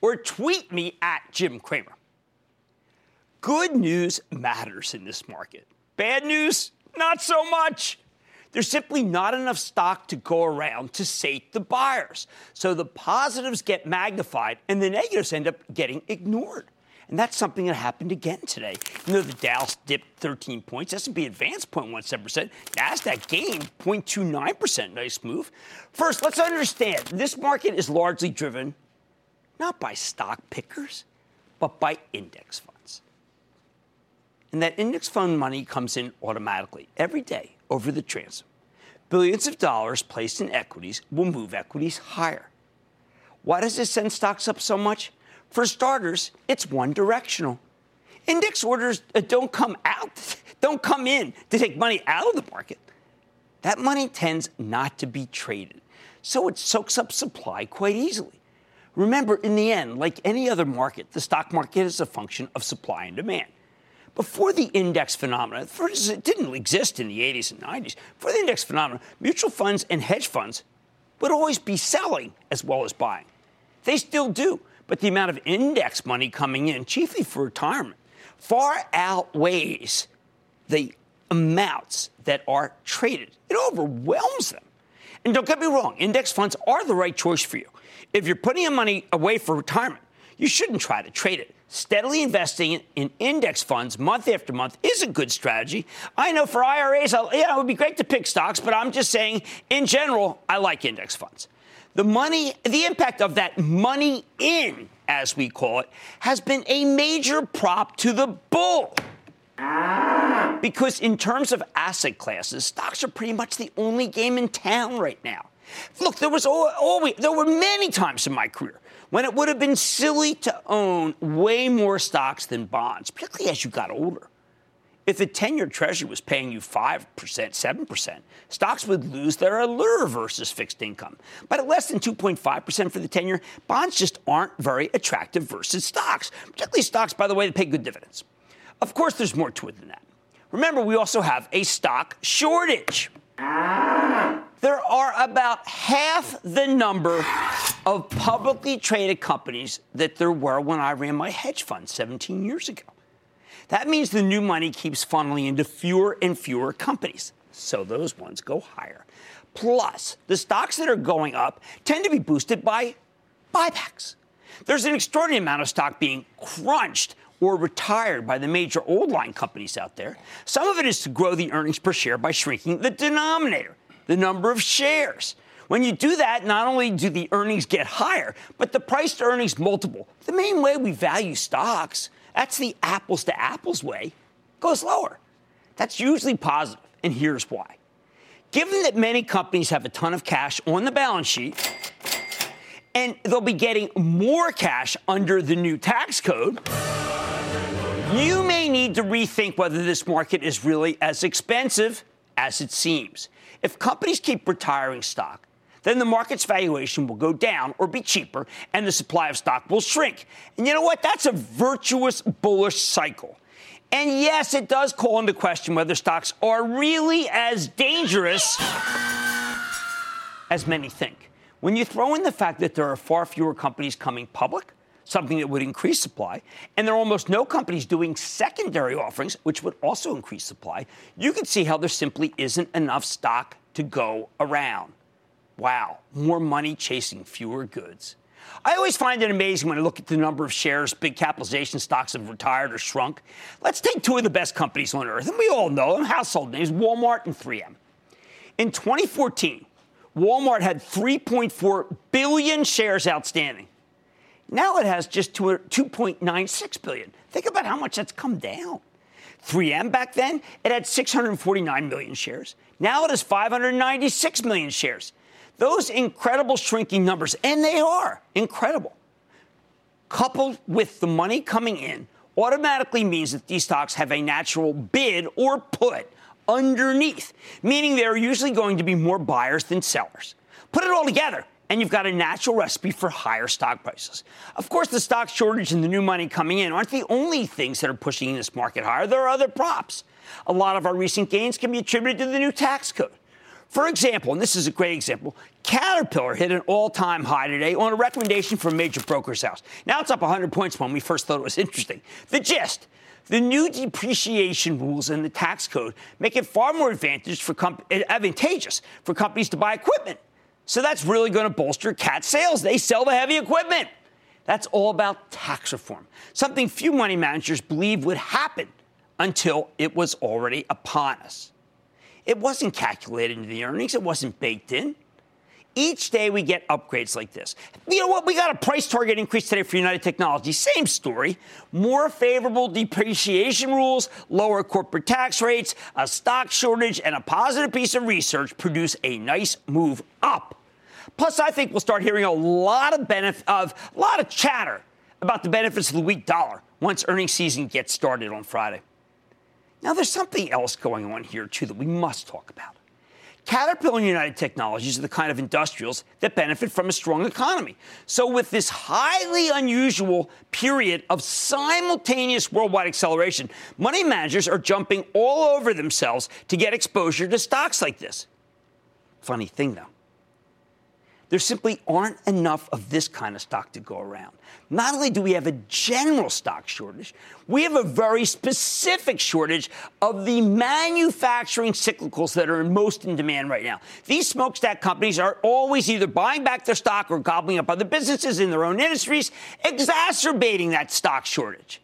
or tweet me at Jim Cramer. Good news matters in this market. Bad news, not so much. There's simply not enough stock to go around to sate the buyers. So the positives get magnified and the negatives end up getting ignored. And that's something that happened again today. You know, the Dow dipped 13 points, S&P advanced 0.17%, Nasdaq gained 0.29%. Nice move. First, let's understand this market is largely driven not by stock pickers, but by index funds. And that index fund money comes in automatically every day over the transom. Billions of dollars placed in equities will move equities higher. Why does this send stocks up so much? For starters, it's one directional. Index orders uh, don't come out, don't come in to take money out of the market. That money tends not to be traded, so it soaks up supply quite easily. Remember, in the end, like any other market, the stock market is a function of supply and demand. Before the index phenomenon, first, it didn't exist in the 80s and 90s. For the index phenomenon, mutual funds and hedge funds would always be selling as well as buying. They still do, but the amount of index money coming in, chiefly for retirement, far outweighs the amounts that are traded. It overwhelms them. And don't get me wrong, index funds are the right choice for you. If you're putting your money away for retirement, you shouldn't try to trade it. Steadily investing in index funds month after month is a good strategy. I know for IRAs, yeah, it would be great to pick stocks, but I'm just saying, in general, I like index funds. The money, the impact of that money in, as we call it, has been a major prop to the bull. Because in terms of asset classes, stocks are pretty much the only game in town right now. Look, there was always, there were many times in my career when it would have been silly to own way more stocks than bonds, particularly as you got older. If the 10 year treasury was paying you 5%, 7%, stocks would lose their allure versus fixed income. But at less than 2.5% for the 10 year, bonds just aren't very attractive versus stocks, particularly stocks, by the way, that pay good dividends. Of course, there's more to it than that. Remember, we also have a stock shortage there are about half the number of publicly traded companies that there were when I ran my hedge fund 17 years ago. That means the new money keeps funneling into fewer and fewer companies. So those ones go higher. Plus, the stocks that are going up tend to be boosted by buybacks. There's an extraordinary amount of stock being crunched or retired by the major old line companies out there. Some of it is to grow the earnings per share by shrinking the denominator the number of shares. When you do that, not only do the earnings get higher, but the price to earnings multiple, the main way we value stocks, that's the apples to apples way, goes lower. That's usually positive, and here's why. Given that many companies have a ton of cash on the balance sheet, and they'll be getting more cash under the new tax code, you may need to rethink whether this market is really as expensive as it seems. If companies keep retiring stock, then the market's valuation will go down or be cheaper, and the supply of stock will shrink. And you know what? That's a virtuous bullish cycle. And yes, it does call into question whether stocks are really as dangerous as many think. When you throw in the fact that there are far fewer companies coming public, something that would increase supply, and there are almost no companies doing secondary offerings, which would also increase supply, you can see how there simply isn't enough stock to go around. Wow, more money chasing fewer goods. I always find it amazing when I look at the number of shares big capitalization stocks have retired or shrunk. Let's take two of the best companies on earth, and we all know them household names Walmart and 3M. In 2014, Walmart had 3.4 billion shares outstanding. Now it has just 2.96 billion. Think about how much that's come down. 3M back then, it had 649 million shares. Now it has 596 million shares. Those incredible shrinking numbers, and they are incredible, coupled with the money coming in, automatically means that these stocks have a natural bid or put underneath, meaning there are usually going to be more buyers than sellers. Put it all together, and you've got a natural recipe for higher stock prices. Of course, the stock shortage and the new money coming in aren't the only things that are pushing this market higher. There are other props. A lot of our recent gains can be attributed to the new tax code. For example, and this is a great example, Caterpillar hit an all time high today on a recommendation from a major broker's house. Now it's up 100 points when we first thought it was interesting. The gist the new depreciation rules in the tax code make it far more for, com- advantageous for companies to buy equipment. So that's really going to bolster CAT sales. They sell the heavy equipment. That's all about tax reform, something few money managers believe would happen until it was already upon us. It wasn't calculated into the earnings, it wasn't baked in. Each day we get upgrades like this. You know what? We got a price target increase today for United Technology. Same story. More favorable depreciation rules, lower corporate tax rates, a stock shortage, and a positive piece of research produce a nice move up. Plus, I think we'll start hearing a lot of benefit of a lot of chatter about the benefits of the weak dollar once earnings season gets started on Friday. Now, there's something else going on here, too, that we must talk about. Caterpillar and United Technologies are the kind of industrials that benefit from a strong economy. So, with this highly unusual period of simultaneous worldwide acceleration, money managers are jumping all over themselves to get exposure to stocks like this. Funny thing, though. There simply aren't enough of this kind of stock to go around. Not only do we have a general stock shortage, we have a very specific shortage of the manufacturing cyclicals that are most in demand right now. These smokestack companies are always either buying back their stock or gobbling up other businesses in their own industries, exacerbating that stock shortage.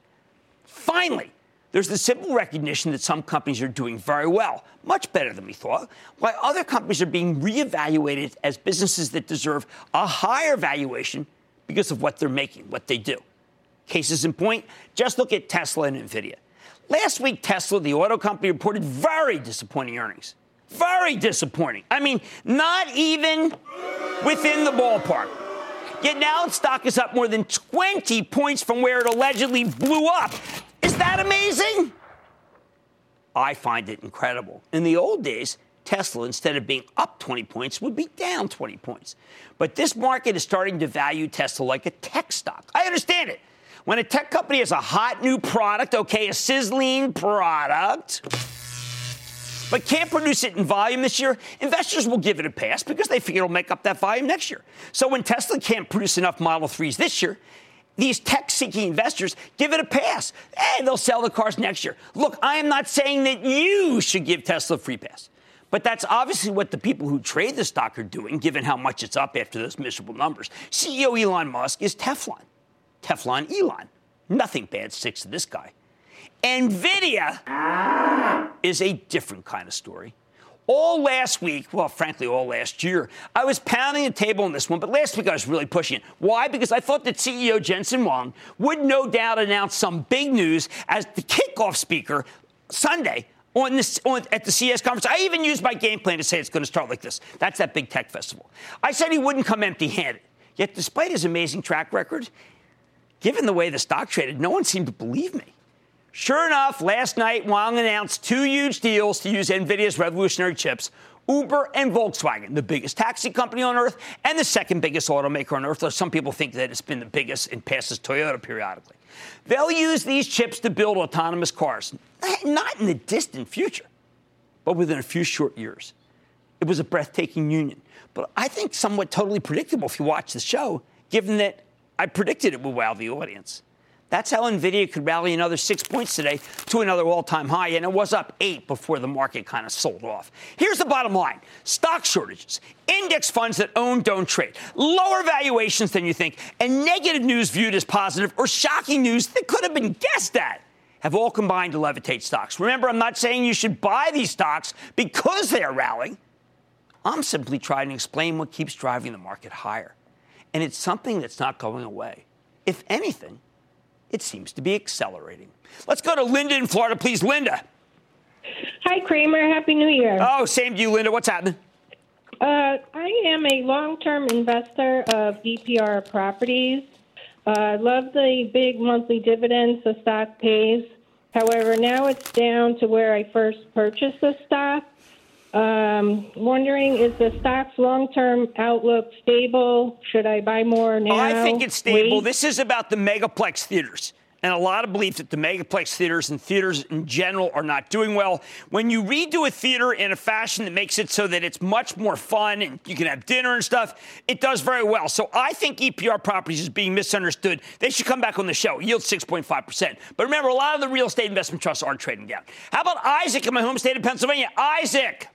Finally, there's the simple recognition that some companies are doing very well, much better than we thought, while other companies are being reevaluated as businesses that deserve a higher valuation because of what they're making, what they do. Cases in point, just look at Tesla and Nvidia. Last week, Tesla, the auto company, reported very disappointing earnings. Very disappointing. I mean, not even within the ballpark. Yet now its stock is up more than 20 points from where it allegedly blew up. Is that amazing? I find it incredible. In the old days, Tesla, instead of being up 20 points, would be down 20 points. But this market is starting to value Tesla like a tech stock. I understand it. When a tech company has a hot new product, okay, a sizzling product, but can't produce it in volume this year, investors will give it a pass because they figure it'll make up that volume next year. So when Tesla can't produce enough Model 3s this year, these tech seeking investors give it a pass. Hey, they'll sell the cars next year. Look, I am not saying that you should give Tesla a free pass. But that's obviously what the people who trade the stock are doing, given how much it's up after those miserable numbers. CEO Elon Musk is Teflon. Teflon Elon. Nothing bad sticks to this guy. NVIDIA is a different kind of story. All last week, well, frankly, all last year, I was pounding the table on this one, but last week I was really pushing it. Why? Because I thought that CEO Jensen Huang would no doubt announce some big news as the kickoff speaker Sunday on this on, at the CES conference. I even used my game plan to say it's going to start like this. That's that big tech festival. I said he wouldn't come empty-handed. Yet, despite his amazing track record, given the way the stock traded, no one seemed to believe me. Sure enough, last night, Huang announced two huge deals to use NVIDIA's revolutionary chips. Uber and Volkswagen, the biggest taxi company on earth and the second biggest automaker on earth, though some people think that it's been the biggest and passes Toyota periodically. They'll use these chips to build autonomous cars, not in the distant future, but within a few short years. It was a breathtaking union, but I think somewhat totally predictable if you watch the show, given that I predicted it would wow the audience. That's how Nvidia could rally another six points today to another all-time high, and it was up eight before the market kind of sold off. Here's the bottom line: stock shortages, index funds that own don't trade, lower valuations than you think, and negative news viewed as positive or shocking news that could have been guessed at have all combined to levitate stocks. Remember, I'm not saying you should buy these stocks because they are rallying. I'm simply trying to explain what keeps driving the market higher. And it's something that's not going away. If anything, it seems to be accelerating. Let's go to Linda in Florida, please. Linda. Hi, Cramer. Happy New Year. Oh, same to you, Linda. What's happening? Uh, I am a long term investor of EPR properties. Uh, I love the big monthly dividends the stock pays. However, now it's down to where I first purchased the stock. Um, wondering, is the stock's long-term outlook stable? Should I buy more now? I think it's stable. Wait? This is about the megaplex theaters. And a lot of belief that the megaplex theaters and theaters in general are not doing well. When you redo a theater in a fashion that makes it so that it's much more fun and you can have dinner and stuff, it does very well. So I think EPR properties is being misunderstood. They should come back on the show. Yield 6.5%. But remember, a lot of the real estate investment trusts are trading down. How about Isaac in my home state of Pennsylvania? Isaac.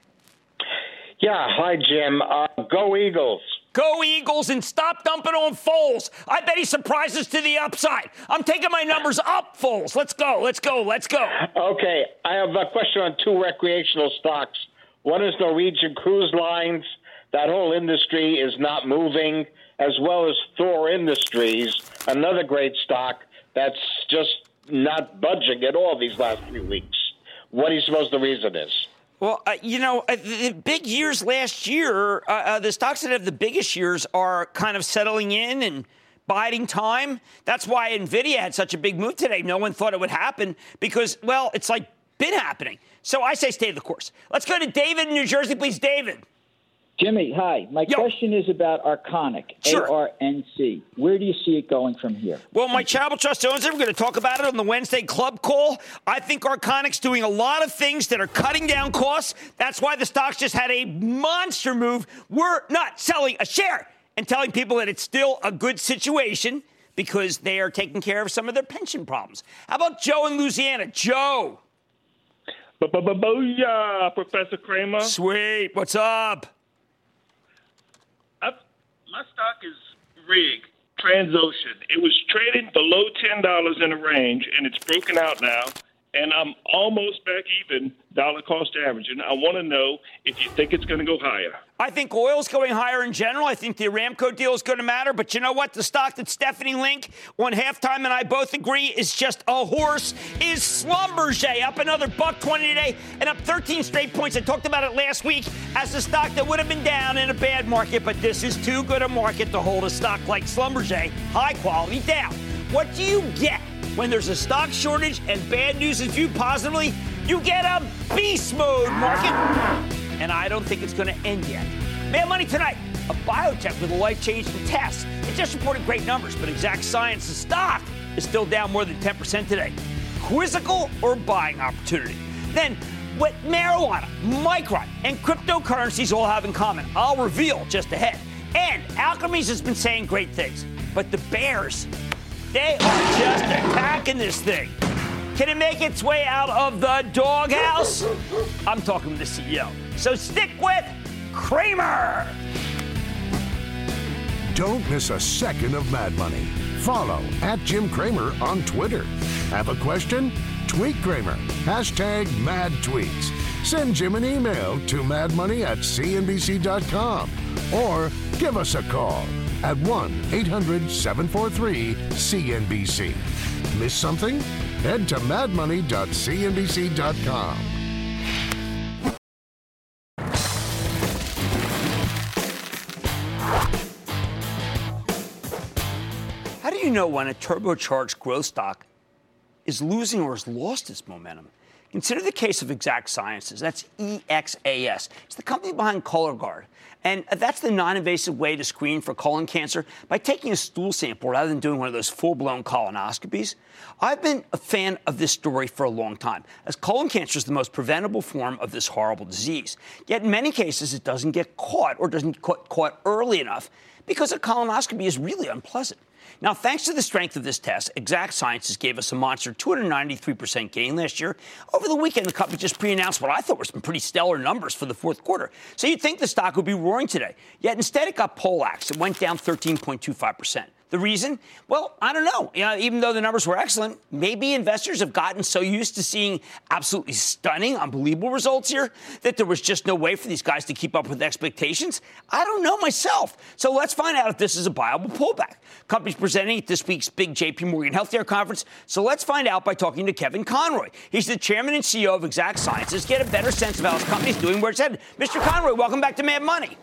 Yeah, hi, Jim. Uh, go Eagles. Go Eagles and stop dumping on Foles. I bet he surprises to the upside. I'm taking my numbers up, Foles. Let's go. Let's go. Let's go. Okay, I have a question on two recreational stocks. One is Norwegian Cruise Lines. That whole industry is not moving, as well as Thor Industries, another great stock that's just not budging at all these last few weeks. What do you suppose the reason is? Well, uh, you know, uh, the big years last year, uh, uh, the stocks that have the biggest years are kind of settling in and biding time. That's why Nvidia had such a big move today. No one thought it would happen because, well, it's like been happening. So I say stay the course. Let's go to David in New Jersey, please. David. Jimmy, hi. My Yo. question is about Arconic, Sure. A-R-N-C. Where do you see it going from here? Well, my charitable trust owns it. We're going to talk about it on the Wednesday club call. I think Arconic's doing a lot of things that are cutting down costs. That's why the stocks just had a monster move. We're not selling a share and telling people that it's still a good situation because they are taking care of some of their pension problems. How about Joe in Louisiana? Joe. Booyah, Professor Cramer. Sweet. What's up? My stock is rigged. Transocean. It was trading below ten dollars in a range, and it's broken out now. And I'm almost back even dollar cost averaging. I want to know if you think it's going to go higher. I think oil's going higher in general. I think the Aramco deal is going to matter. But you know what? The stock that Stephanie Link on halftime and I both agree is just a horse is Schlumberger up another buck 20 today and up 13 straight points. I talked about it last week as a stock that would have been down in a bad market, but this is too good a market to hold a stock like Schlumberger, high quality down. What do you get when there's a stock shortage and bad news is viewed positively? You get a beast mode market and I don't think it's going to end yet. Mad Money tonight, a biotech with a life-changing test. It just reported great numbers, but Exact Sciences stock is still down more than 10% today. Quizzical or buying opportunity? Then, what marijuana, Micron, and cryptocurrencies all have in common, I'll reveal just ahead. And Alkermes has been saying great things, but the bears, they are just attacking this thing. Can it make its way out of the doghouse? I'm talking with the CEO. So stick with Cramer. Don't miss a second of Mad Money. Follow at Jim Cramer on Twitter. Have a question? Tweet Cramer. Hashtag mad tweets. Send Jim an email to madmoney at cnbc.com or give us a call at 1 800 743 CNBC. Miss something? Head to madmoney.cnbc.com. How do you know when a turbocharged growth stock is losing or has lost its momentum? Consider the case of Exact Sciences. That's EXAS. It's the company behind Cologuard. And that's the non invasive way to screen for colon cancer by taking a stool sample rather than doing one of those full blown colonoscopies. I've been a fan of this story for a long time, as colon cancer is the most preventable form of this horrible disease. Yet in many cases, it doesn't get caught or doesn't get caught early enough because a colonoscopy is really unpleasant. Now, thanks to the strength of this test, Exact Sciences gave us a monster 293% gain last year. Over the weekend, the company just pre announced what I thought were some pretty stellar numbers for the fourth quarter. So you'd think the stock would be roaring today. Yet instead, it got poleaxed. It went down 13.25%. The reason? Well, I don't know. You know. Even though the numbers were excellent, maybe investors have gotten so used to seeing absolutely stunning, unbelievable results here that there was just no way for these guys to keep up with expectations. I don't know myself. So let's find out if this is a viable pullback. Companies presenting at this week's big JP Morgan Healthcare Conference. So let's find out by talking to Kevin Conroy. He's the chairman and CEO of Exact Sciences. Get a better sense of how his company's doing, where it's headed. Mr. Conroy, welcome back to Mad Money.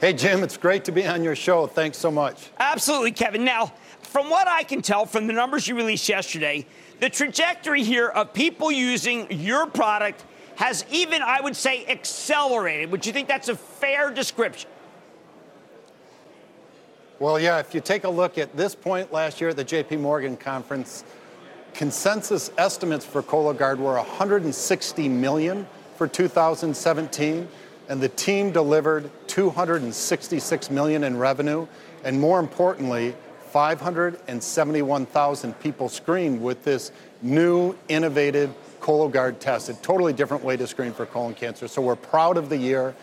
Hey, Jim, it's great to be on your show. Thanks so much. Absolutely, Kevin. Now, from what I can tell from the numbers you released yesterday, the trajectory here of people using your product has even, I would say, accelerated. Would you think that's a fair description? Well, yeah, if you take a look at this point last year at the JP Morgan conference, consensus estimates for Cologuard were 160 million for 2017 and the team delivered 266 million in revenue, and more importantly, 571,000 people screened with this new innovative Cologuard test, a totally different way to screen for colon cancer. So we're proud of the year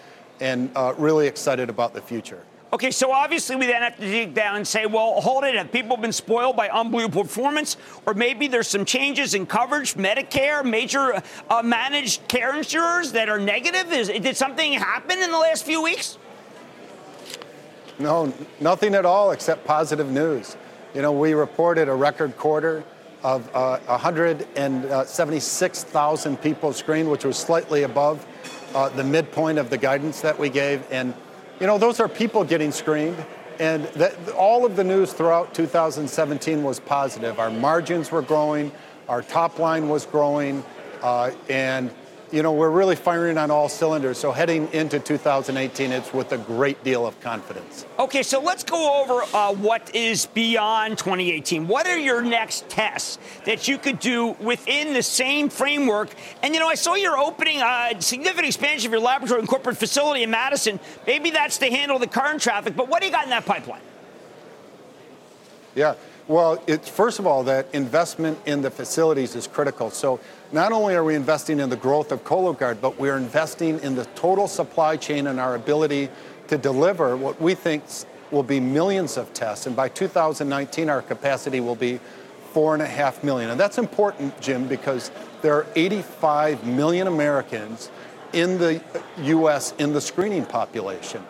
and uh, really excited about the future. Okay, so obviously we then have to dig down and say, well, hold it. Have people been spoiled by unbelievable performance? Or maybe there's some changes in coverage, Medicare, major uh, managed care insurers that are negative? Is, did something happen in the last few weeks? No, nothing at all except positive news. You know, we reported a record quarter of uh, 176,000 people screened, which was slightly above uh, the midpoint of the guidance that we gave. And you know, those are people getting screened. And that, all of the news throughout 2017 was positive. Our margins were growing, our top line was growing, uh, and you know, we're really firing on all cylinders. So heading into 2018, it's with a great deal of confidence. Okay, so let's go over uh, what is beyond 2018. What are your next tests that you could do within the same framework? And you know, I saw you're opening a significant expansion of your laboratory and corporate facility in Madison. Maybe that's to handle the current traffic, but what do you got in that pipeline? Yeah. Well, it's first of all that investment in the facilities is critical. So not only are we investing in the growth of Cologuard, but we're investing in the total supply chain and our ability to deliver what we think will be millions of tests. And by 2019, our capacity will be four and a half million. And that's important, Jim, because there are 85 million Americans in the uh, U.S. in the screening population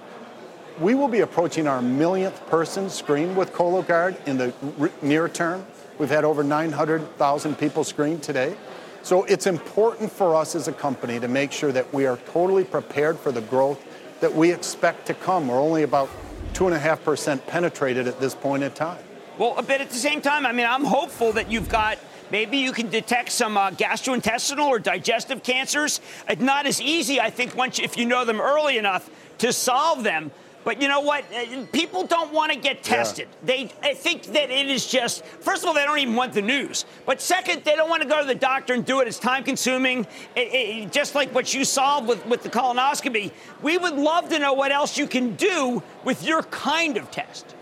we will be approaching our millionth person screened with Cologuard in the near term. We've had over 900,000 people screened today. So it's important for us as a company to make sure that we are totally prepared for the growth that we expect to come. We're only about 2.5% penetrated at this point in time. Well, a bit at the same time, I mean, I'm hopeful that you've got maybe you can detect some uh, gastrointestinal or digestive cancers. It's not as easy, I think, once if you know them early enough to solve them. But you know what? Uh, people don't want to get tested. Yeah. They I think that it is just, first of all, they don't even want the news. But second, they don't want to go to the doctor and do it. It's time consuming. It, it, just like what you solved with, with the colonoscopy. We would love to know what else you can do with your kind of test.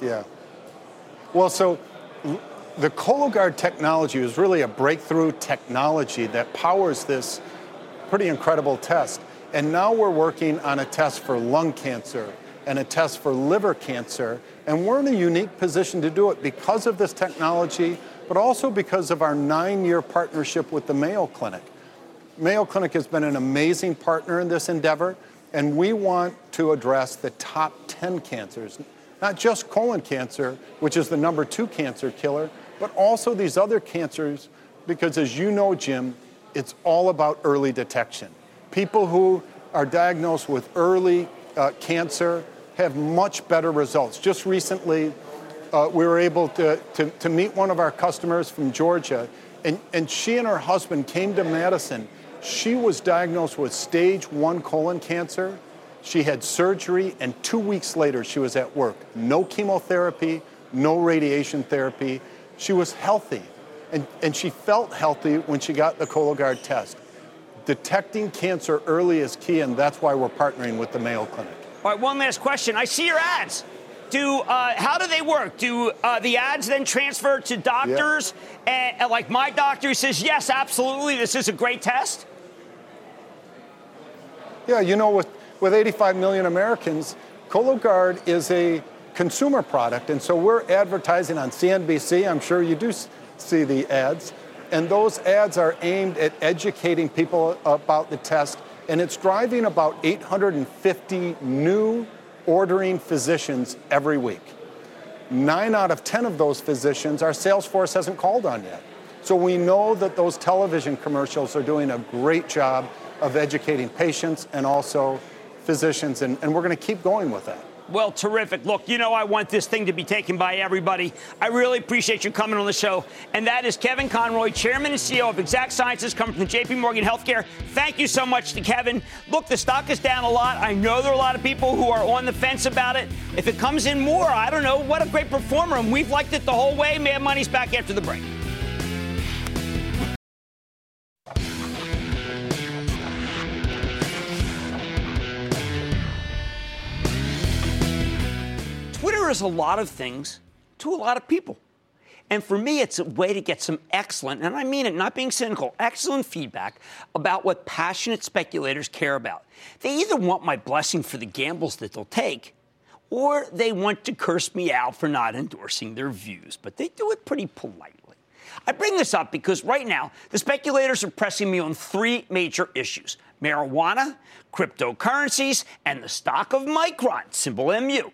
Yeah. Well, so the Cologuard technology is really a breakthrough technology that powers this pretty incredible test. And now we're working on a test for lung cancer and a test for liver cancer. And we're in a unique position to do it because of this technology, but also because of our nine year partnership with the Mayo Clinic. Mayo Clinic has been an amazing partner in this endeavor, and we want to address the top 10 cancers, not just colon cancer, which is the number two cancer killer, but also these other cancers, because as you know, Jim, it's all about early detection. People who are diagnosed with early uh, cancer have much better results. Just recently, uh, we were able to, to, to, meet one of our customers from Georgia, and, and she and her husband came to Madison. She was diagnosed with stage one colon cancer. She had surgery, and two weeks later, she was at work. No chemotherapy, no radiation therapy. She was healthy, and, and she felt healthy when she got the Cologuard test detecting cancer early is key, and that's why we're partnering with the Mayo Clinic. All right, one last question. I see your ads. do uh, how do they work? Do uh, the ads then transfer to doctors? And, and like my doctor says, yes, absolutely, this is a great test. Yeah, you know, with, with 85 million Americans, Cologuard is a consumer product, and so we're advertising on CNBC. I'm sure you do see the ads, and those ads are aimed at educating people about the test, and it's driving about 850 new ordering physicians every week. Nine out of 10 of those physicians, our sales force hasn't called on yet. So we know that those television commercials are doing a great job of educating patients and also physicians, and, and we're going to keep going with that. Well, terrific. Look, you know I want this thing to be taken by everybody. I really appreciate you coming on the show. And that is Kevin Conroy, Chairman and CEO of Exact Sciences, coming from JP Morgan Healthcare. Thank you so much to Kevin. Look, the stock is down a lot. I know there are a lot of people who are on the fence about it. If it comes in more, I don't know. What a great performer. And we've liked it the whole way. Man, Money's back after the break. Is a lot of things to a lot of people. And for me, it's a way to get some excellent, and I mean it, not being cynical, excellent feedback about what passionate speculators care about. They either want my blessing for the gambles that they'll take, or they want to curse me out for not endorsing their views, but they do it pretty politely. I bring this up because right now, the speculators are pressing me on three major issues marijuana, cryptocurrencies, and the stock of Micron, symbol MU.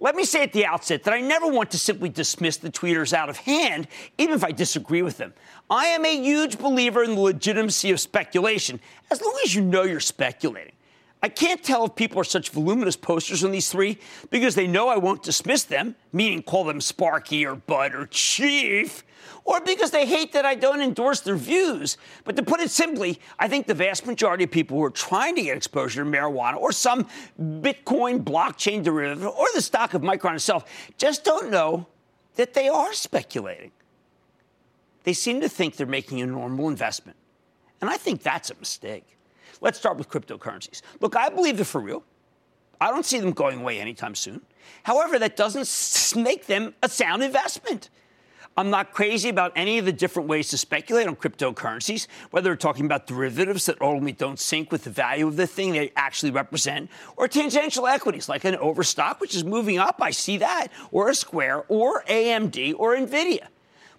Let me say at the outset that I never want to simply dismiss the tweeters out of hand, even if I disagree with them. I am a huge believer in the legitimacy of speculation, as long as you know you're speculating. I can't tell if people are such voluminous posters on these three because they know I won't dismiss them, meaning call them Sparky or Bud or Chief, or because they hate that I don't endorse their views. But to put it simply, I think the vast majority of people who are trying to get exposure to marijuana or some Bitcoin blockchain derivative or the stock of Micron itself just don't know that they are speculating. They seem to think they're making a normal investment. And I think that's a mistake. Let's start with cryptocurrencies. Look, I believe they're for real. I don't see them going away anytime soon. However, that doesn't make them a sound investment. I'm not crazy about any of the different ways to speculate on cryptocurrencies, whether we're talking about derivatives that ultimately don't sync with the value of the thing they actually represent, or tangential equities like an overstock, which is moving up, I see that, or a Square, or AMD, or NVIDIA.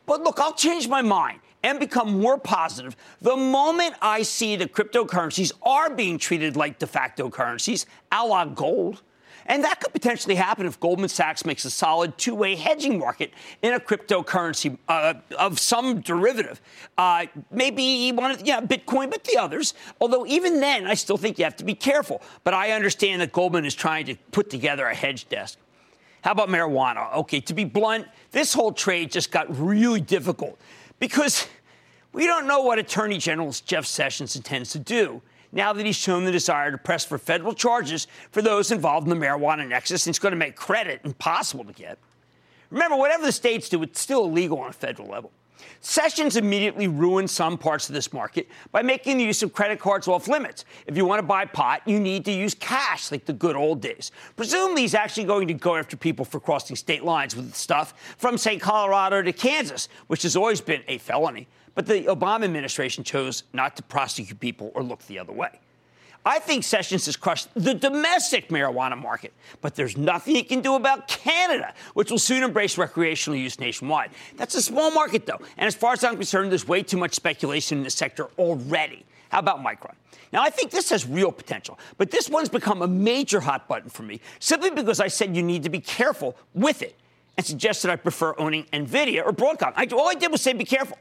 But look, I'll change my mind and become more positive the moment I see that cryptocurrencies are being treated like de facto currencies, a la gold. And that could potentially happen if Goldman Sachs makes a solid two way hedging market in a cryptocurrency uh, of some derivative. Uh, maybe one of, yeah, Bitcoin, but the others. Although, even then, I still think you have to be careful. But I understand that Goldman is trying to put together a hedge desk. How about marijuana? Okay, to be blunt, this whole trade just got really difficult because we don't know what Attorney General Jeff Sessions intends to do now that he's shown the desire to press for federal charges for those involved in the marijuana nexus and it's going to make credit impossible to get. Remember, whatever the states do, it's still illegal on a federal level. Sessions immediately ruined some parts of this market by making the use of credit cards off limits. If you want to buy pot, you need to use cash like the good old days. Presumably, he's actually going to go after people for crossing state lines with stuff from, say, Colorado to Kansas, which has always been a felony. But the Obama administration chose not to prosecute people or look the other way. I think Sessions has crushed the domestic marijuana market, but there's nothing he can do about Canada, which will soon embrace recreational use nationwide. That's a small market, though, and as far as I'm concerned, there's way too much speculation in the sector already. How about Micron? Now, I think this has real potential, but this one's become a major hot button for me simply because I said you need to be careful with it and suggested I prefer owning NVIDIA or Broadcom. I, all I did was say be careful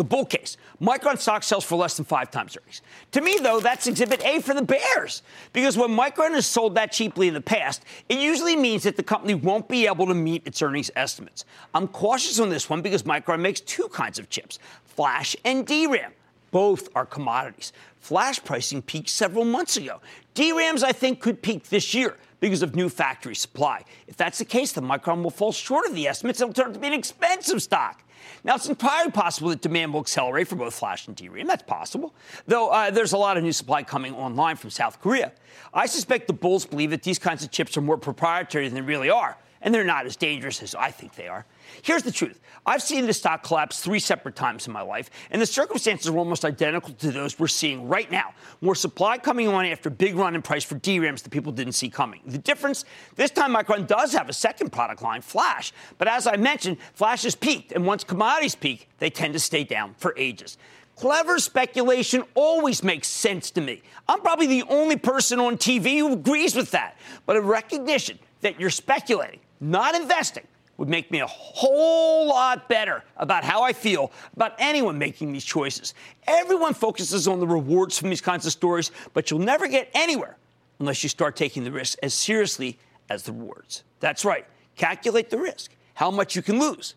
the bull case. Micron stock sells for less than five times earnings. To me, though, that's exhibit A for the bears. Because when Micron is sold that cheaply in the past, it usually means that the company won't be able to meet its earnings estimates. I'm cautious on this one because Micron makes two kinds of chips flash and DRAM. Both are commodities. Flash pricing peaked several months ago. DRAMs, I think, could peak this year because of new factory supply. If that's the case, then Micron will fall short of the estimates and it'll turn out to be an expensive stock. Now, it's entirely possible that demand will accelerate for both flash and DRAM. That's possible, though uh, there's a lot of new supply coming online from South Korea. I suspect the bulls believe that these kinds of chips are more proprietary than they really are, and they're not as dangerous as I think they are. Here's the truth I've seen the stock collapse three separate times in my life, and the circumstances are almost identical to those we're seeing right now. More supply coming on after a big run in price for DRAMs that people didn't see coming. The difference this time, Micron does have a second product line, Flash. But as I mentioned, Flash has peaked, and once commodities peak, they tend to stay down for ages. Clever speculation always makes sense to me. I'm probably the only person on TV who agrees with that. But a recognition that you're speculating, not investing, would make me a whole lot better about how I feel about anyone making these choices. Everyone focuses on the rewards from these kinds of stories, but you'll never get anywhere unless you start taking the risk as seriously as the rewards. That's right. Calculate the risk, how much you can lose,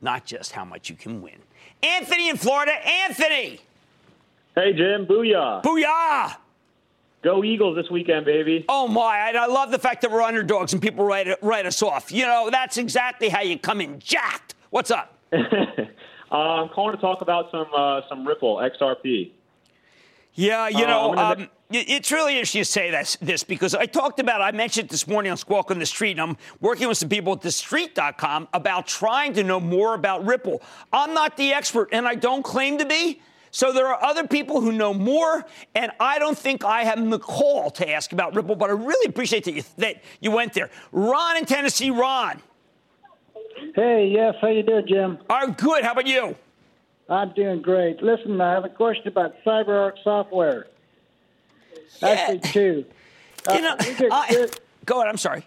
not just how much you can win. Anthony in Florida. Anthony! Hey, Jim. Booyah. Booyah! Go Eagles this weekend, baby. Oh, my. I, love the fact that we're underdogs and people write, write us off. You know, that's exactly how you come in jacked. What's up? uh, I'm calling to talk about some uh, some Ripple XRP. Yeah, you know, uh, um, it's really interesting to say this, this because I talked about, I mentioned this morning on Squawk on the Street, and I'm working with some people at TheStreet.com about trying to know more about Ripple. I'm not the expert, and I don't claim to be. So there are other people who know more, and I don't think I have the call to ask about Ripple, but I really appreciate that you, that you went there. Ron in Tennessee, Ron. Hey, yes, how you doing, Jim? I'm good. How about you? I'm doing great. Listen, I have a question about CyberArk software. Yeah. Actually, two. You know, uh, I, go ahead. I'm sorry.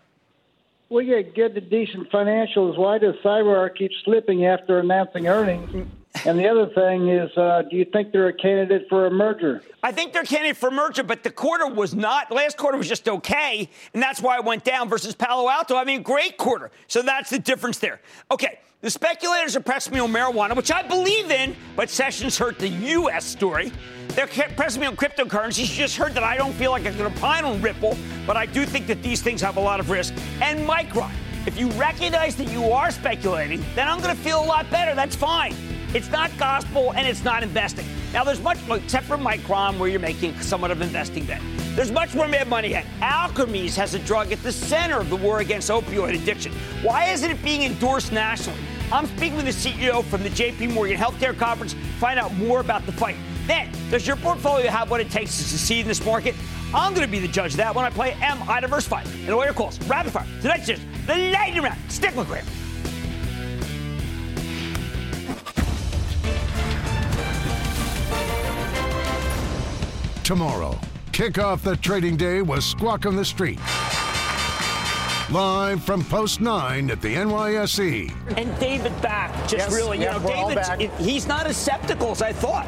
We get good to decent financials. Why does CyberArk keep slipping after announcing earnings? And the other thing is, uh, do you think they're a candidate for a merger? I think they're candidate for a merger, but the quarter was not. Last quarter was just okay, and that's why it went down versus Palo Alto. I mean, great quarter. So that's the difference there. Okay, the speculators are pressing me on marijuana, which I believe in, but Sessions hurt the U.S. story. They're pressing me on cryptocurrencies. You just heard that I don't feel like I can opine on Ripple, but I do think that these things have a lot of risk. And Micron. If you recognize that you are speculating, then I'm going to feel a lot better. That's fine. It's not gospel and it's not investing. Now, there's much, except for Micron, where you're making somewhat of investing bet. There's much more mad money ahead. Alkermes has a drug at the center of the war against opioid addiction. Why isn't it being endorsed nationally? I'm speaking with the CEO from the JP Morgan Healthcare Conference. Find out more about the fight. Then, does your portfolio have what it takes to succeed in this market? I'm going to be the judge of that when I play Am I Diversified? And all your calls, rapid fire. Tonight's just the lightning round. Stick with Graham. Tomorrow, kick off the trading day with Squawk on the Street. Live from Post 9 at the NYSE. And David back, just Yes, really, you yeah, know, we're David's, he's not as skeptical as I thought.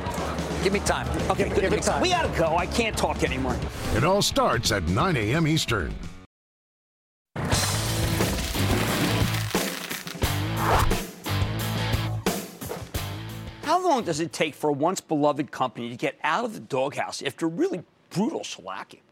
Give me time. Okay, give, give me good. time. We gotta go. I can't talk anymore. It all starts at 9 a.m. Eastern. How long does it take for a once beloved company to get out of the doghouse after really brutal shellacking?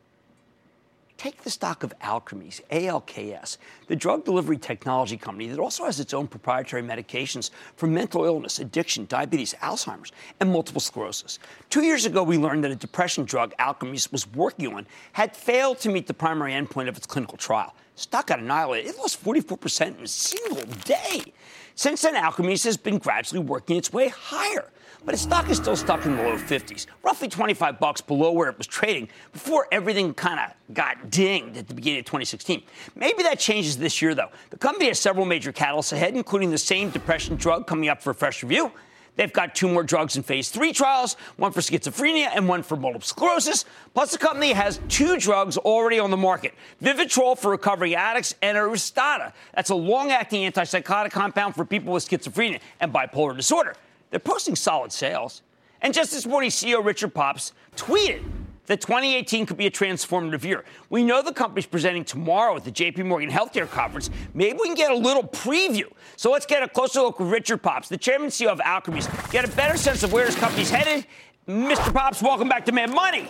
Take the stock of Alkermes, ALKS, the drug delivery technology company that also has its own proprietary medications for mental illness, addiction, diabetes, Alzheimer's, and multiple sclerosis. Two years ago, we learned that a depression drug Alkermes was working on had failed to meet the primary endpoint of its clinical trial. Stock got annihilated. It lost 44% in a single day. Since then, Alkermes has been gradually working its way higher but its stock is still stuck in the low 50s, roughly 25 bucks below where it was trading before everything kind of got dinged at the beginning of 2016. Maybe that changes this year, though. The company has several major catalysts ahead, including the same depression drug coming up for a fresh review. They've got two more drugs in phase three trials, one for schizophrenia and one for multiple sclerosis. Plus, the company has two drugs already on the market Vivitrol for recovering addicts and Aristada. That's a long acting antipsychotic compound for people with schizophrenia and bipolar disorder. They're posting solid sales. And just this morning, CEO Richard Pops tweeted that 2018 could be a transformative year. We know the company's presenting tomorrow at the JP Morgan Healthcare Conference. Maybe we can get a little preview. So let's get a closer look with Richard Pops, the chairman and CEO of Alkermes, get a better sense of where his company's headed. Mr. Pops, welcome back to Mad Money.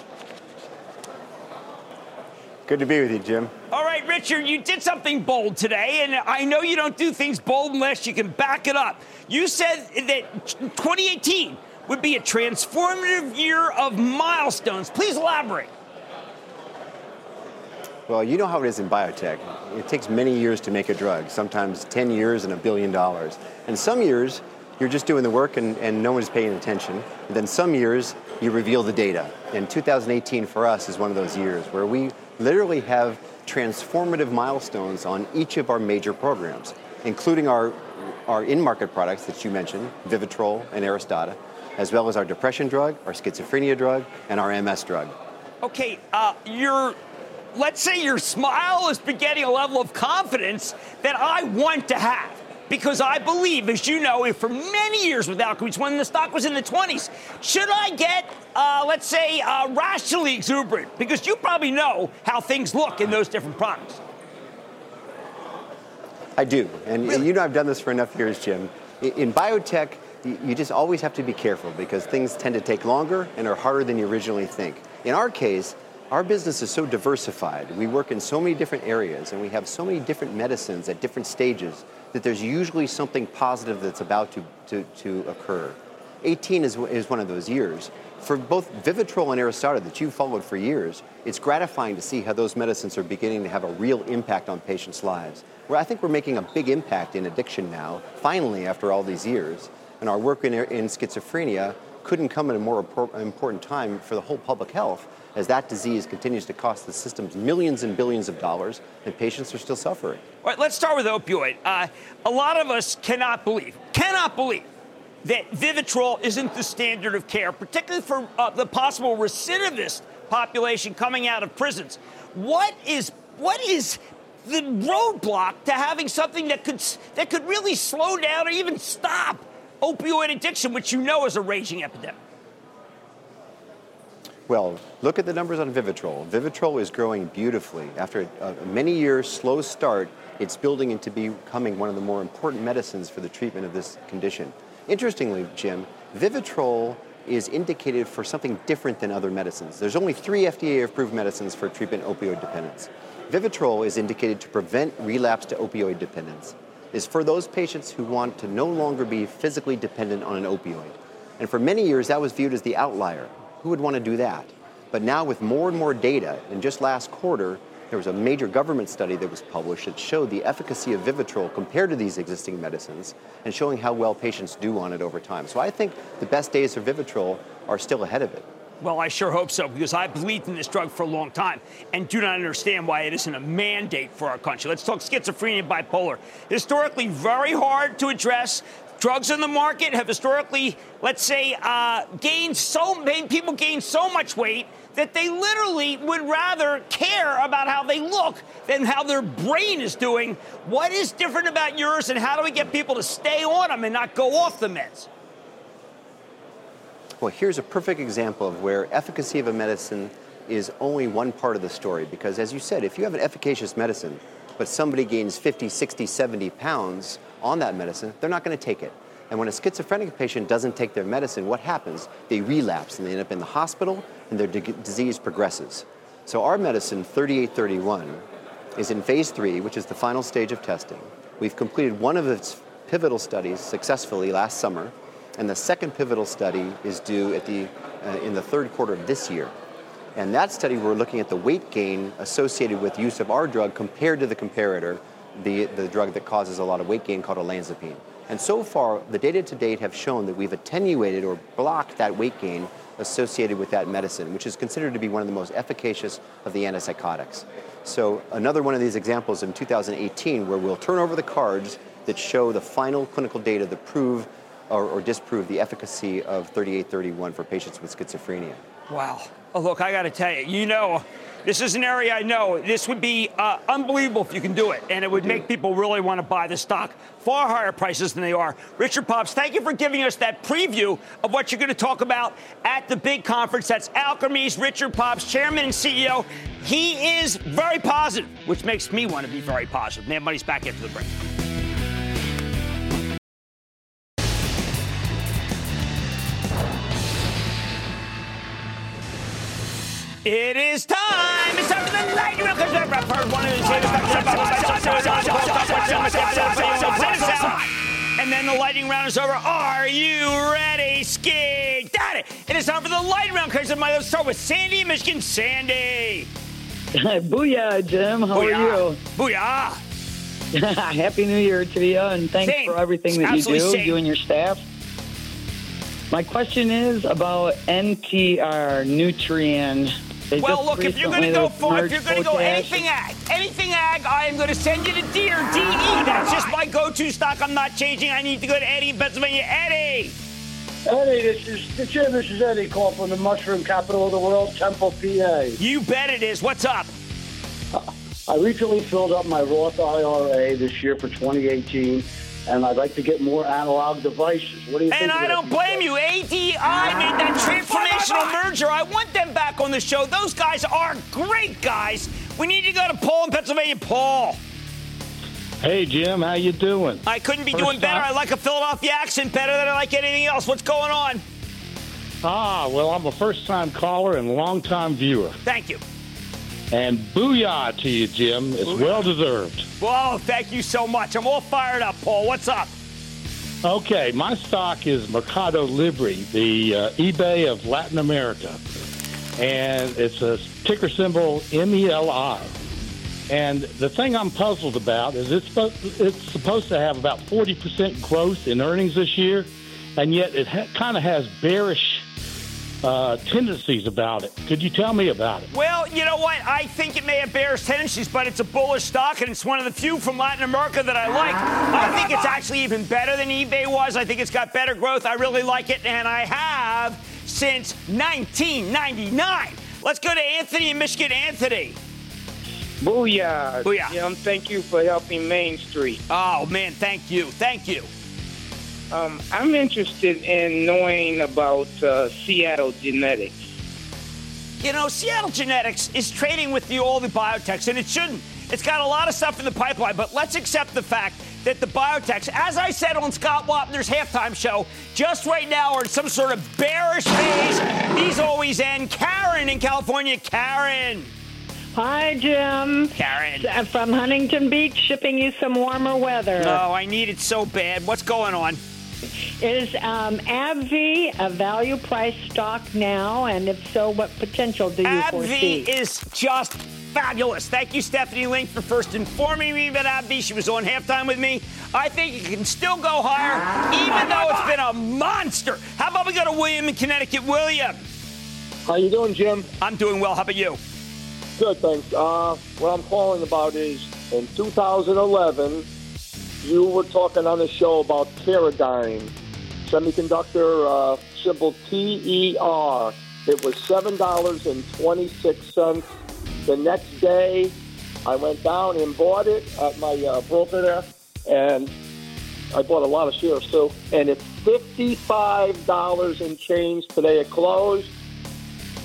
Good to be with you, Jim. All right, Richard, you did something bold today, and I know you don't do things bold unless you can back it up. You said that 2018 would be a transformative year of milestones. Please elaborate. Well, you know how it is in biotech. It takes many years to make a drug, sometimes 10 years and a billion dollars. And some years, you're just doing the work and, and no one's paying attention. And then some years, you reveal the data. And 2018 for us is one of those years where we literally have transformative milestones on each of our major programs, including our, our in-market products that you mentioned, Vivitrol and Aristada, as well as our depression drug, our schizophrenia drug, and our MS drug. Okay, uh, you're let's say your smile is begetting a level of confidence that I want to have. Because I believe, as you know, for many years with Alkermes, when the stock was in the 20s, should I get, uh, let's say, uh, rationally exuberant? Because you probably know how things look in those different products. I do. And really? you know, I've done this for enough years, Jim. In biotech, you just always have to be careful because things tend to take longer and are harder than you originally think. In our case, our business is so diversified. We work in so many different areas and we have so many different medicines at different stages that there's usually something positive that's about to, to, to occur. 18 is, is one of those years. For both Vivitrol and Aristada that you've followed for years, it's gratifying to see how those medicines are beginning to have a real impact on patients' lives. Where I think we're making a big impact in addiction now, finally, after all these years. And our work in, in schizophrenia couldn't come at a more important time for the whole public health as that disease continues to cost the systems millions and billions of dollars, and patients are still suffering. All right, let's start with opioid. Uh, a lot of us cannot believe, cannot believe that Vivitrol isn't the standard of care, particularly for uh, the possible recidivist population coming out of prisons. What is what is the roadblock to having something that could that could really slow down or even stop opioid addiction, which you know is a raging epidemic? Well, look at the numbers on Vivitrol. Vivitrol is growing beautifully. After a, many years slow start, it's building into becoming one of the more important medicines for the treatment of this condition. Interestingly, Jim, Vivitrol is indicated for something different than other medicines. There's only three FDA-approved medicines for treatment opioid dependence. Vivitrol is indicated to prevent relapse to opioid dependence. Is for those patients who want to no longer be physically dependent on an opioid. And for many years, that was viewed as the outlier. Who would want to do that? But now, with more and more data, and just last quarter, there was a major government study that was published that showed the efficacy of Vivitrol compared to these existing medicines and showing how well patients do on it over time. So I think the best days for Vivitrol are still ahead of it. Well, I sure hope so because I believed in this drug for a long time and do not understand why it isn't a mandate for our country. Let's talk schizophrenia and bipolar. Historically, very hard to address, drugs in the market have historically, let's say, uh, gained so people gain so much weight that they literally would rather care about how they look than how their brain is doing. What is different about yours, and how do we get people to stay on them and not go off the meds? Well, here's a perfect example of where efficacy of a medicine is only one part of the story. Because, as you said, if you have an efficacious medicine, but somebody gains 50, 60, 70 pounds, on that medicine, they're not going to take it. And when a schizophrenic patient doesn't take their medicine, what happens? They relapse and they end up in the hospital and their disease progresses. So our medicine, 3831, is in phase three, which is the final stage of testing. We've completed one of its pivotal studies successfully last summer, and the second pivotal study is due at the, uh, in the third quarter of this year. And that study, we're looking at the weight gain associated with use of our drug compared to the comparator, the, the drug that causes a lot of weight gain called olanzapine. And so far, the data to date have shown that we've attenuated or blocked that weight gain associated with that medicine, which is considered to be one of the most efficacious of the antipsychotics. So another one of these examples in 2018 where we'll turn over the cards that show the final clinical data that prove or, or disprove the efficacy of 3831 for patients with schizophrenia. Wow. Oh, look, I got to tell you, you know, this is an area I know. This would be uh, unbelievable if you can do it, and it would make people really want to buy the stock. Far higher prices than they are. Richard Pops, thank you for giving us that preview of what you're going to talk about at the big conference. That's Alkermes, Richard Pops, Chairman and CEO. He is very positive, which makes me want to be very positive. Mad Money's back after the break. It is time. It's time for the lightning round. And then the lightning round is over. Are you ready, Ski? Got it. It is time for the lightning round. Let's start with Sandy, Michigan. Sandy. Booyah, Jim. How Booyah. are you? Booyah. Happy New Year to you, and thanks Same. for everything that you do, same. you and your staff. My question is about NTR Nutrien. They Well, look, if you're going to go they for, if you're going to go anything ag, anything ag, I am going to send you to Deere, DE. That's just my go-to stock. I'm not changing. I need to go to Eddie in Pennsylvania. Eddie. Eddie, this is Jim. This is Eddie calling from the mushroom capital of the world, Temple, PA. You bet it is. What's up? I recently filled up my Roth IRA this year for 2018, and I'd like to get more analog devices. What do you think? And I don't blame you. ADI made that transformational merger. I want them back on the show. Those guys are great guys. We need to go to Paul in Pennsylvania. Paul. Hey Jim, how you doing? I couldn't be First doing better. time- I like a Philadelphia accent better than I like anything else. What's going on? Ah, well, I'm a first-time caller and long-time viewer. Thank you. And booyah to you, Jim. It's well deserved. Well, thank you so much. I'm all fired up, Paul. What's up? Okay, my stock is Mercado Libre, the uh, eBay of Latin America, and it's a ticker symbol MELI. And the thing I'm puzzled about is it's supposed, it's supposed to have about 40% growth in earnings this year, and yet it ha- kind of has bearish uh, tendencies about it. Could you tell me about it? Well, you know what? I think it may have bearish tendencies, but it's a bullish stock, and it's one of the few from Latin America that I like. I think it's actually even better than eBay was. I think it's got better growth. I really like it, and I have since 1999. Let's go to Anthony in Michigan. Anthony. Booyah. Booyah. Jim, thank you for helping Main Street. Oh, man, thank you. Thank you. Um, I'm interested in knowing about uh, Seattle genetics. You know, Seattle Genetics is trading with the, all the biotechs, and it shouldn't. It's got a lot of stuff in the pipeline, but let's accept the fact that the biotechs, as I said on Scott Wapner's halftime show, just right now are in some sort of bearish phase. These always end. Karen in California. Karen. Hi, Jim. Karen. Uh, From Huntington Beach, shipping you some warmer weather. Oh, I need it so bad. What's going on? Is um, AbbVie a value price stock now? And if so, what potential do you foresee? AbbVie is just fabulous. Thank you, Stephanie Link, for first informing me about AbbVie. She was on halftime with me. I think it can still go higher, even though it's been a monster. How about we go to William in Connecticut? William. How you doing, Jim? I'm doing well. How about you? Good, thanks. Uh, what I'm calling about is in 2011, you were talking on the show about Teradyne, semiconductor uh, symbol TER. It was seven dollars and twenty six cents. The next day, I went down and bought it at my uh, broker there, and I bought a lot of shares too. And it's fifty five dollars and change today at close.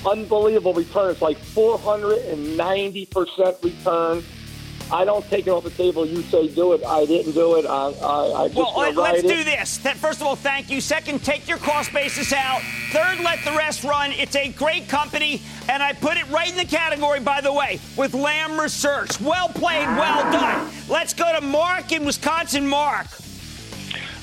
Unbelievable return. It's like four hundred and ninety percent return. I don't take it off the table. You say do it. I didn't do it. I, I, I just Well, let, let's it. do this. Th- First of all, thank you. Second, take your cost basis out. Third, let the rest run. It's a great company, and I put it right in the category, by the way, with Lam Research. Well played, well done. Let's go to Mark in Wisconsin. Mark.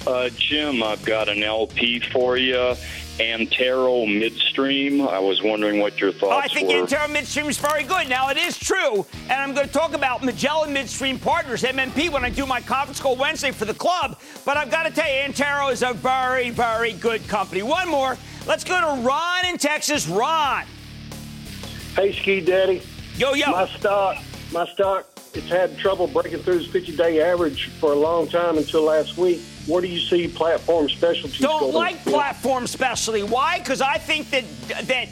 Uh, Jim, I've got an LP for you. Antero Midstream. I was wondering what your thoughts Oh, I think were. Antero Midstream is very good. Now, it is true, and I'm going to talk about Magellan Midstream Partners, MMP, when I do my conference call Wednesday for the club. But I've got to tell you, Antero is a very, very good company. One more. Let's go to Ron in Texas. Ron. Hey, Ski Daddy. Yo, yo. My stock, my stock, it's had trouble breaking through its 50-day average for a long time until last week. Where do you see platform specialties Don't going? like platform specialty. Why? Because I think that that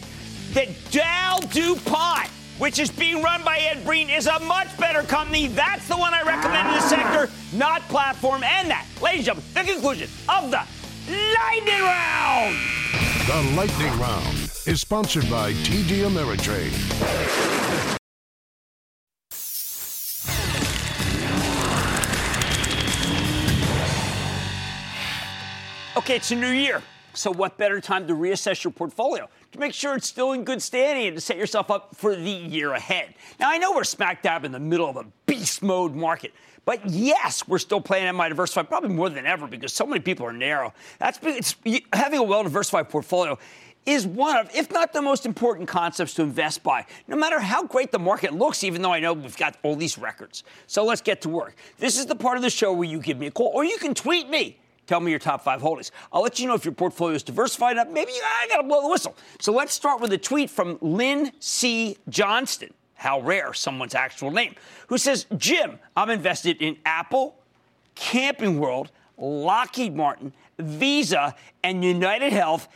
that Dow DuPont, which is being run by Ed Breen, is a much better company. That's the one I recommend in the sector, not platform. And that, ladies and gentlemen, the conclusion of the lightning round. The Lightning Round is sponsored by TD Ameritrade. Okay, it's a new year. So, what better time to reassess your portfolio to make sure it's still in good standing and to set yourself up for the year ahead? Now, I know we're smack dab in the middle of a beast mode market, but yes, we're still playing MI diversified probably more than ever because so many people are narrow. That's having a well diversified portfolio is one of, if not the most important concepts to invest by, no matter how great the market looks, even though I know we've got all these records. So let's get to work. This is the part of the show where you give me a call or you can tweet me. Tell me your top five holdings. I'll let you know if your portfolio is diversified enough. Maybe I got to blow the whistle. So let's start with a tweet from Lynn C. Johnston. How rare someone's actual name. Who says, Jim, I'm invested in Apple, Camping World, Lockheed Martin, Visa, and United Health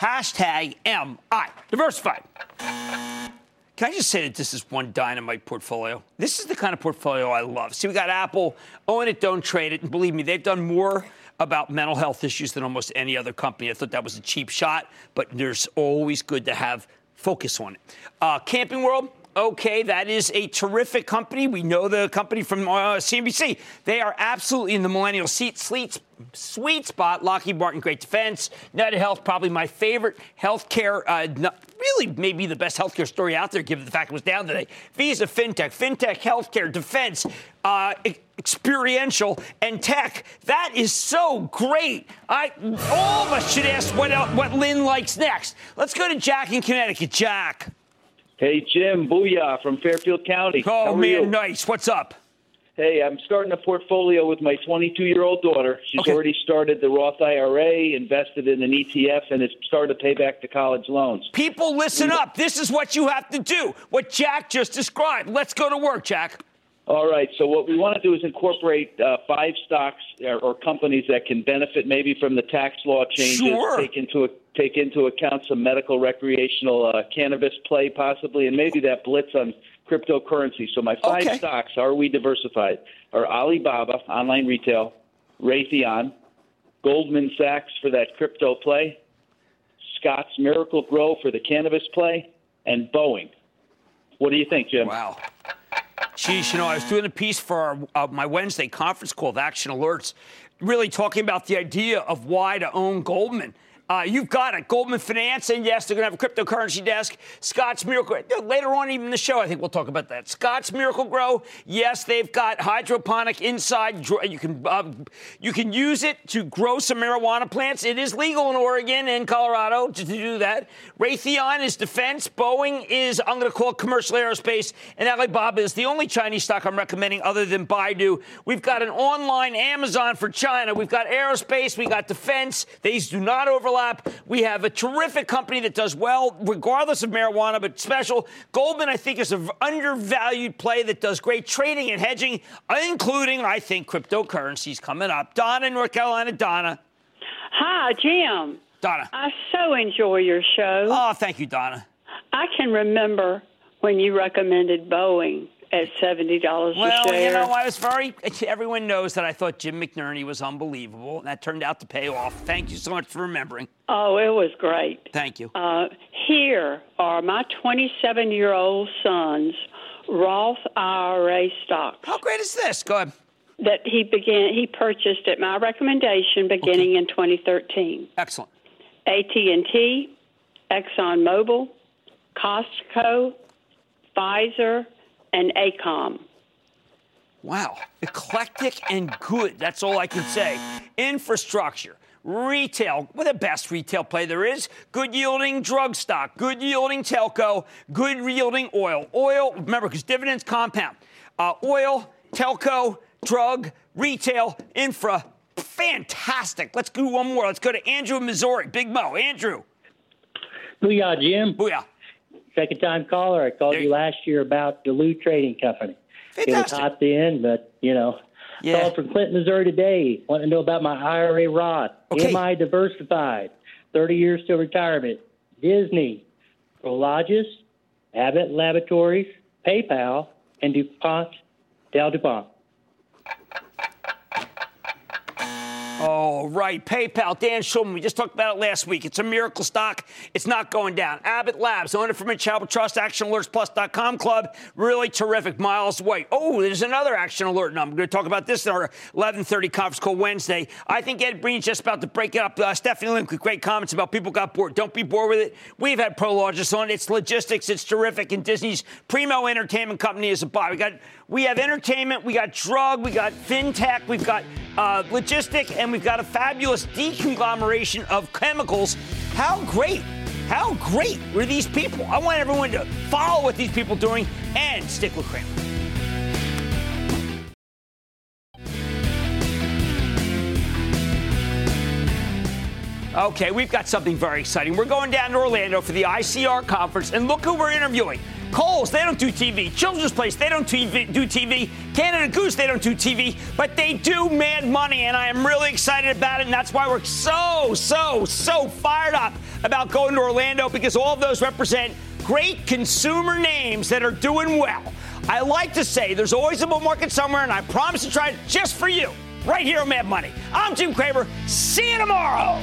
Hashtag MI. Diversified. Can I just say that this is one dynamite portfolio? This is the kind of portfolio I love. See, we got Apple, own it, don't trade it. And believe me, they've done more about mental health issues than almost any other company. I thought that was a cheap shot, but there's always good to have focus on it. Uh, Camping World, okay, that is a terrific company. We know the company from uh, CNBC. They are absolutely in the millennial seat, sweet spot. Lockheed Martin, great defense. United Health, probably my favorite healthcare. Uh, really, maybe the best healthcare story out there, given the fact it was down today. Visa, fintech, fintech, healthcare, defense. Uh, experiential and tech. That is so great. I all of us should ask what what Lynn likes next. Let's go to Jack in Connecticut. Jack. Hey, Jim, booyah from Fairfield County. Oh, man, you? nice. What's up? Hey, I'm starting a portfolio with my 22 year old daughter. She's okay. already started the Roth IRA, invested in an ETF, and it's started to pay back the college loans. People, listen up. This is what you have to do. What Jack just described. Let's go to work, Jack. All right. So what we want to do is incorporate uh, five stocks or, or, companies that can benefit maybe from the tax law changes. Sure. Take into take into account some medical recreational uh, cannabis play possibly, and maybe that blitz on cryptocurrency. So my five okay. stocks are we diversified are Alibaba online retail, Raytheon, Goldman Sachs for that crypto play, Scotts Miracle-Gro for the cannabis play, and Boeing. What do you think, Jim? Wow. Geez, you know, I was doing a piece for our, uh, my Wednesday conference called Action Alerts, really talking about the idea of why to own Goldman. Uh, you've got it. Goldman Finance, and yes, they're going to have a cryptocurrency desk. Scotts Miracle. Later on, even in the show, I think we'll talk about that. Scotts Miracle-Gro. Yes, they've got hydroponic inside. You can uh, you can use it to grow some marijuana plants. It is legal in Oregon and Colorado to, to do that. Raytheon is defense. Boeing is I'm going to call it commercial aerospace, and Alibaba is the only Chinese stock I'm recommending other than Baidu. We've got an online Amazon for China. We've got aerospace. We got defense. These do not overlap We have a terrific company that does well, regardless of marijuana, but special. Goldman, I think, is an undervalued play that does great trading and hedging, including, I think, cryptocurrencies coming up. Donna in North Carolina. Donna. Hi, Jim. Donna. I so enjoy your show. Oh, thank you, Donna. I can remember when you recommended Boeing at seventy dollars well, a share. Well, you know, I was very. Everyone knows that I thought Jim McNerney was unbelievable, and that turned out to pay off. Thank you so much for remembering. Oh, it was great. Thank you. Uh, here are my twenty-seven-year-old son's Roth IRA stocks. How great is this? Go ahead. That he began. He purchased at my recommendation beginning okay. in 2013. Excellent. AT and T, ExxonMobil, Costco, Pfizer and AECOM. Wow, eclectic and good. That's all I can say. Infrastructure, retail, well, the best retail play there is. Good yielding drug stock, good yielding telco, good yielding oil. Oil, remember, because dividends compound. Uh, oil, telco, drug, retail, infra, fantastic. Let's do one more. Let's go to Andrew in Missouri. Big Mo. Andrew. Booyah, Jim. Booyah second time caller. I called you last year about Duluth Trading Company. Fantastic. It was hot then, but you know, yeah. called from Clinton, Missouri today. Want to know about my IRA Roth? Okay. Am I diversified? Thirty years to retirement. Disney, Prologis, Abbott Laboratories, PayPal, and DuPont, Dow DuPont. Oh, right. PayPal, Dan Schulman. We just talked about it last week. It's a miracle stock. It's not going down. Abbott Labs, own it from a Chapel Trust, ActionAlertsPlus.com club. Really terrific. Miles White. Oh, there's another Action Alert. I'm going to talk about this in our 1130 conference call Wednesday. I think Ed Breen's just about to break it up. Uh, Stephanie Link with great comments about people got bored. Don't be bored with it. We've had Prologis on. It's logistics. It's terrific. And Disney's Primo Entertainment Company is a buy. We got we have entertainment. We got drug. We got fintech. We've got uh, logistic, and we've got a fabulous deconglomeration of chemicals. How great! How great were these people? I want everyone to follow what these people are doing and stick with Cramer. Okay, we've got something very exciting. We're going down to Orlando for the ICR conference, and look who we're interviewing. Kohl's, they don't do TV. Children's Place, they don't TV, do TV. Canada Goose, they don't do TV, but they do Mad Money, and I am really excited about it, and that's why we're so, so, so fired up about going to Orlando because all of those represent great consumer names that are doing well. I like to say there's always a bull market somewhere, and I promise to try it just for you, right here on Mad Money. I'm Jim Cramer. See you tomorrow.